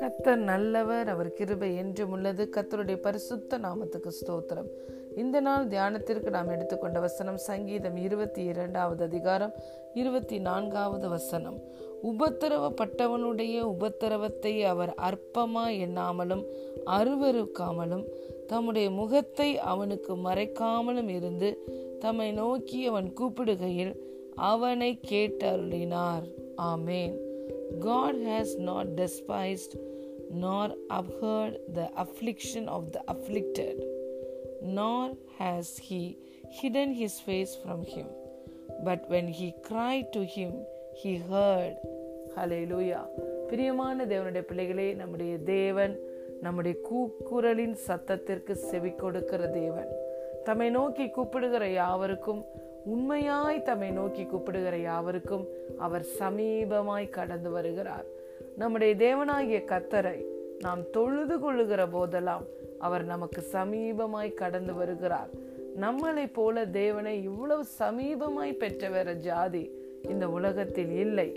கத்தர் நல்லவர் அவர் கிருபை என்றும் உள்ளது. கத்தருடைய பரிசுத்த நாமத்துக்கு ஸ்தோத்திரம். இந்த நாள் தியானத்திற்கு நாம் எடுத்துக்கொண்ட வசனம் சங்கீதம் இருபத்தி இரண்டாவது அதிகாரம் இருபத்தி நான்காவது வசனம். உபத்திரவப்பட்டவனுடைய உபத்திரவத்தை அவர் அற்பமா எண்ணாமலும் அருவருக்காமலும் தம்முடைய முகத்தை அவனுக்கு மறைக்காமலும் இருந்து தம்மை நோக்கி அவன் கூப்பிடுகையில் அவனை கேட்டருளினார் amen God has not despised nor abhorred the affliction of the afflicted, nor has he hidden his face from him. But when he cry to him he heard hallelujah பிரியமான தேவனுடைய பிள்ளைகளே நம்முடைய தேவன் நம்முடைய கூக்குரலின் சத்தத்திற்கு செவி கொடுக்கிற தேவன் தம்மை நோக்கி கூப்பிடுகிற யாவருக்கும் உண்மையாய் தம்மை நோக்கி கூப்பிடுகிற யாவருக்கும் அவர் சமீபமாய் கடந்து வருகிறார். நம்முடைய தேவனாகிய கத்தரை நாம் தொழுது கொள்ளுகிற போதெல்லாம் அவர் நமக்கு சமீபமாய் கடந்து வருகிறார். நம்மளை போல தேவனை இவ்வளவு சமீபமாய் பெற்ற வேற ஜாதி இந்த உலகத்தில் இல்லை.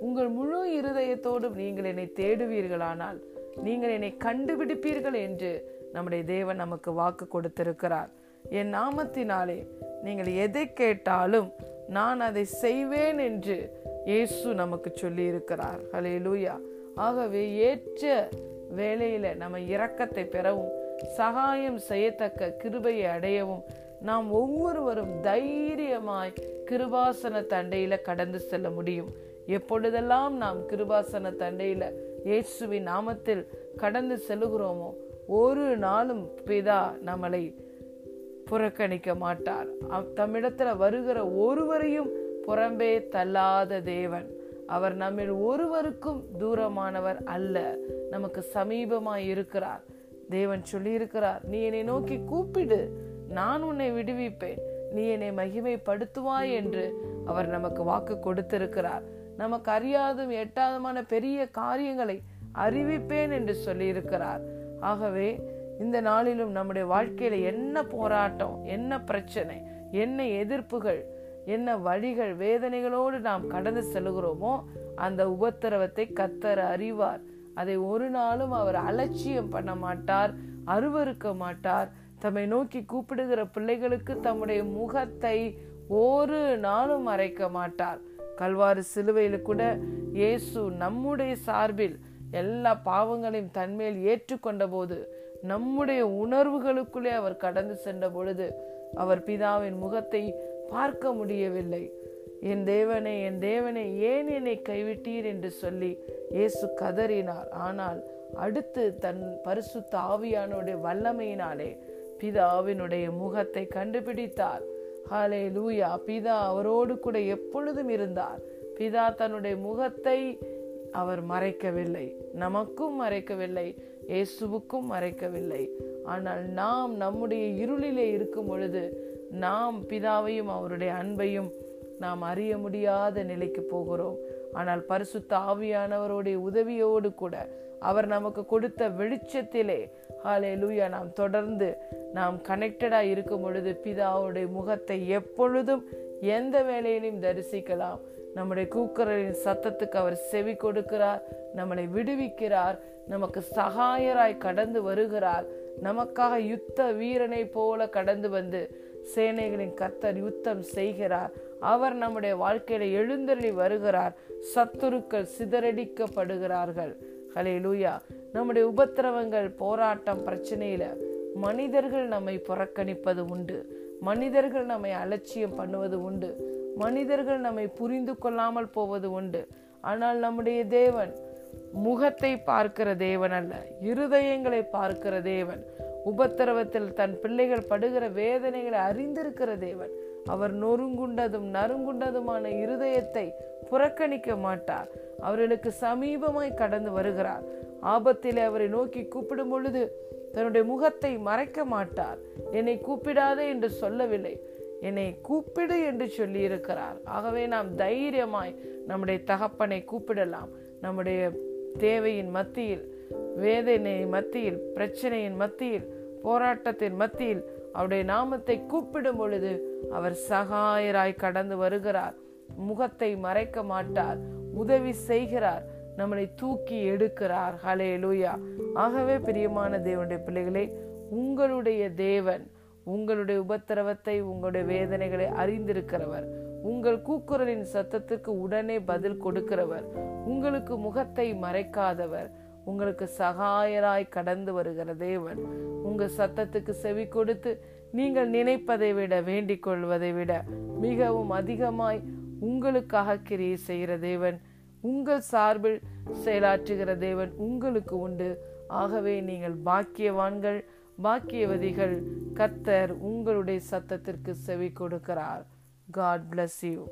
உங்கள் முழு இருதயத்தோடும் நீங்கள் என்னை தேடுவீர்களானால் நீங்கள் என்னை கண்டுபிடிப்பீர்கள் என்று நம்முடைய தேவன் நமக்கு வாக்கு கொடுத்திருக்கிறார். என் நாமத்தினாலே நீங்கள் எதை கேட்டாலும் நான் அதை செய்வேன் என்று இயேசு நமக்கு சொல்லி இருக்கிறார் ஹலே லூயா ஆகவே ஏற்ற வேலையில நம்ம இரக்கத்தை பெறவும் சகாயம் செய்யத்தக்க கிருபையை அடையவும் நாம் ஒவ்வொருவரும் தைரியமாய் கிருபாசன தண்டையில கடந்து செல்ல முடியும். எப்பொழுதெல்லாம் நாம் கிருபாசன தண்டையில இயேசுவின் நாமத்தில் கடந்து செல்லுகிறோமோ ஒரு நாளும் பிதா நம்மளை புறக்கணிக்க மாட்டார். தம்மிடத்துல வருகிற ஒருவரையும் புறம்பே தள்ளாத தேவன். அவர் நம்மில் ஒருவருக்கும் தூரமானவர் அல்ல. நமக்கு சமீபமாய் இருக்கிறார். தேவன் சொல்லியிருக்கிறார் நீ என்னை நோக்கி கூப்பிடு. நான் உன்னை விடுவிப்பேன். நீ என்னை மகிமைப்படுத்துவாய் என்று அவர் நமக்கு வாக்கு கொடுத்திருக்கிறார். நமக்கு அறியாதும் எட்டாதமான பெரிய காரியங்களை அறிவிப்பேன் என்று சொல்லியிருக்கிறார். ஆகவே இந்த நாளிலும் நம்முடைய வாழ்க்கையில என்ன போராட்டம் என்ன பிரச்சனை என்ன எதிர்ப்புகள் என்ன வழிகள் வேதனைகளோடு நாம் கடந்து செல்கிறோமோ அந்த உபத்திரவத்தை கத்தர் அறிவார். அதை ஒரு நாளும் அவர் அலட்சியம் பண்ண மாட்டார் அருவறுக்க மாட்டார். தம்மை நோக்கி கூப்பிடுகிற பிள்ளைகளுக்கு தம்முடைய முகத்தை ஒரு நாளும் மறைக்க மாட்டார். கல்வாறு சிலுவையில் கூட இயேசு நம்முடைய சார்பில் எல்லா பாவங்களையும் தன்மேல் ஏற்றுக்கொண்ட போது நம்முடைய உணர்வுகளுக்குள்ளே அவர் கடந்து சென்ற பொழுது அவர் பிதாவின் முகத்தை பார்க்க முடியவில்லை. என் தேவனை என் தேவனை ஏன் என்னை கைவிட்டீர் என்று சொல்லி இயேசு கதறினார். ஆனால் அடுத்து தன் பரிசுத்த ஆவியானுடைய வல்லமையினாலே பிதாவினுடைய முகத்தை கண்டுபிடித்தார். ஹாலே லூயா பிதா அவரோடு கூட எப்பொழுதும் இருந்தார். பிதா தன்னுடைய முகத்தை அவர் மறைக்கவில்லை. நமக்கும் மறைக்கவில்லை. இயேசுவுக்கும் மறைக்கவில்லை. ஆனால் நாம் நம்முடைய இருளிலே இருக்கும் பொழுது நாம் பிதாவையும் அவருடைய அன்பையும் நாம் அறிய முடியாத நிலைக்கு போகிறோம். ஆனால் பரிசுத்த ஆவியானவருடைய உதவியோடு கூட அவர் நமக்கு கொடுத்த வெளிச்சத்திலே ஹாலே லூயா நாம் தொடர்ந்து நாம் கனெக்டடா இருக்கும் பொழுது பிதாவுடைய முகத்தை எப்பொழுதும் எந்த வேலையிலும் தரிசிக்கலாம். நம்முடைய கூக்கரின் சத்தத்துக்கு அவர் செவி கொடுக்கிறார் நம்மளை விடுவிக்கிறார் நமக்கு சகாயராய் கடந்து வருகிறார். நமக்காக யுத்த வீரனை போல கடந்து வந்து சேனைகளின் கர்த்தர் யுத்தம் செய்கிறார். அவர் நம்முடைய வாழ்க்கையில எழுந்தருளி வருகிறார். சத்துருக்கள் சிதறடிக்கப்படுகிறார்கள். ஹலே லூயா நம்முடைய உபத்திரவங்கள் போராட்டம் பிரச்சனையில மனிதர்கள் நம்மை புறக்கணிப்பது உண்டு. மனிதர்கள் நம்மை அலட்சியம் பண்ணுவது உண்டு. மனிதர்கள் நம்மை புரிந்து கொள்ளாமல் போவது உண்டு. ஆனால் நம்முடைய தேவன் முகத்தை பார்க்கிற தேவன் அல்ல இருதயங்களை பார்க்கிற தேவன். உபத்திரவத்தில் தன் பிள்ளைகள் படுகிற வேதனைகளை அறிந்திருக்கிற தேவன். அவர் நொறுங்குண்டதும் நறுங்குண்டதுமான இருதயத்தை புறக்கணிக்க மாட்டார். அவர்களுக்கு சமீபமாய் கடந்து வருகிறார். ஆபத்திலே அவரை நோக்கி கூப்பிடும் பொழுது தன்னுடைய முகத்தை மறைக்க மாட்டார். என்னை கூப்பிடாதே என்று சொல்லவில்லை. என்னை கூப்பிடு என்று சொல்லியிருக்கிறார். ஆகவே நாம் தைரியமாய் நம்முடைய தகப்பனை கூப்பிடலாம். நம்முடைய தேவையின் மத்தியில் வேதனை மத்தியில் பிரச்சனையின் மத்தியில் போராட்டத்தின் மத்தியில் அவருடைய நாமத்தை கூப்பிடும் பொழுது அவர் சகாயராய் கடந்து வருகிறார். முகத்தை மறைக்க மாட்டார். உதவி செய்கிறார். நம்மளை தூக்கி எடுக்கிறார். ஹலே லூயா ஆகவே பிரியமான தேவனுடைய பிள்ளைகளே உங்களுடைய தேவன் உங்களுடைய உபத்திரவத்தை உங்களுடைய வேதனைகளை அறிந்திருக்கிறவர். உங்கள் கூக்குரலின் சத்தத்துக்கு உடனே பதில் கொடுக்கிறவர். உங்களுக்கு முகத்தை மறைக்காதவர். உங்களுக்கு சகாயராய் கடந்து வருகிற தேவன். உங்க சத்தத்துக்கு செவி கொடுத்து நீங்கள் நினைப்பதை விட வேண்டிக் கொள்வதை விட மிகவும் அதிகமாய் உங்களுக்காக கிரியை செய்கிற தேவன். உங்கள் சார்பில் செயலாற்றுகிற தேவன் உங்களுக்கு உண்டு. ஆகவே நீங்கள் பாக்கியவான்கள். பாக்கியவதிகள் கத்தர் உங்களுடைய சத்தத்திற்கு செவி கொடுக்கிறார். God bless you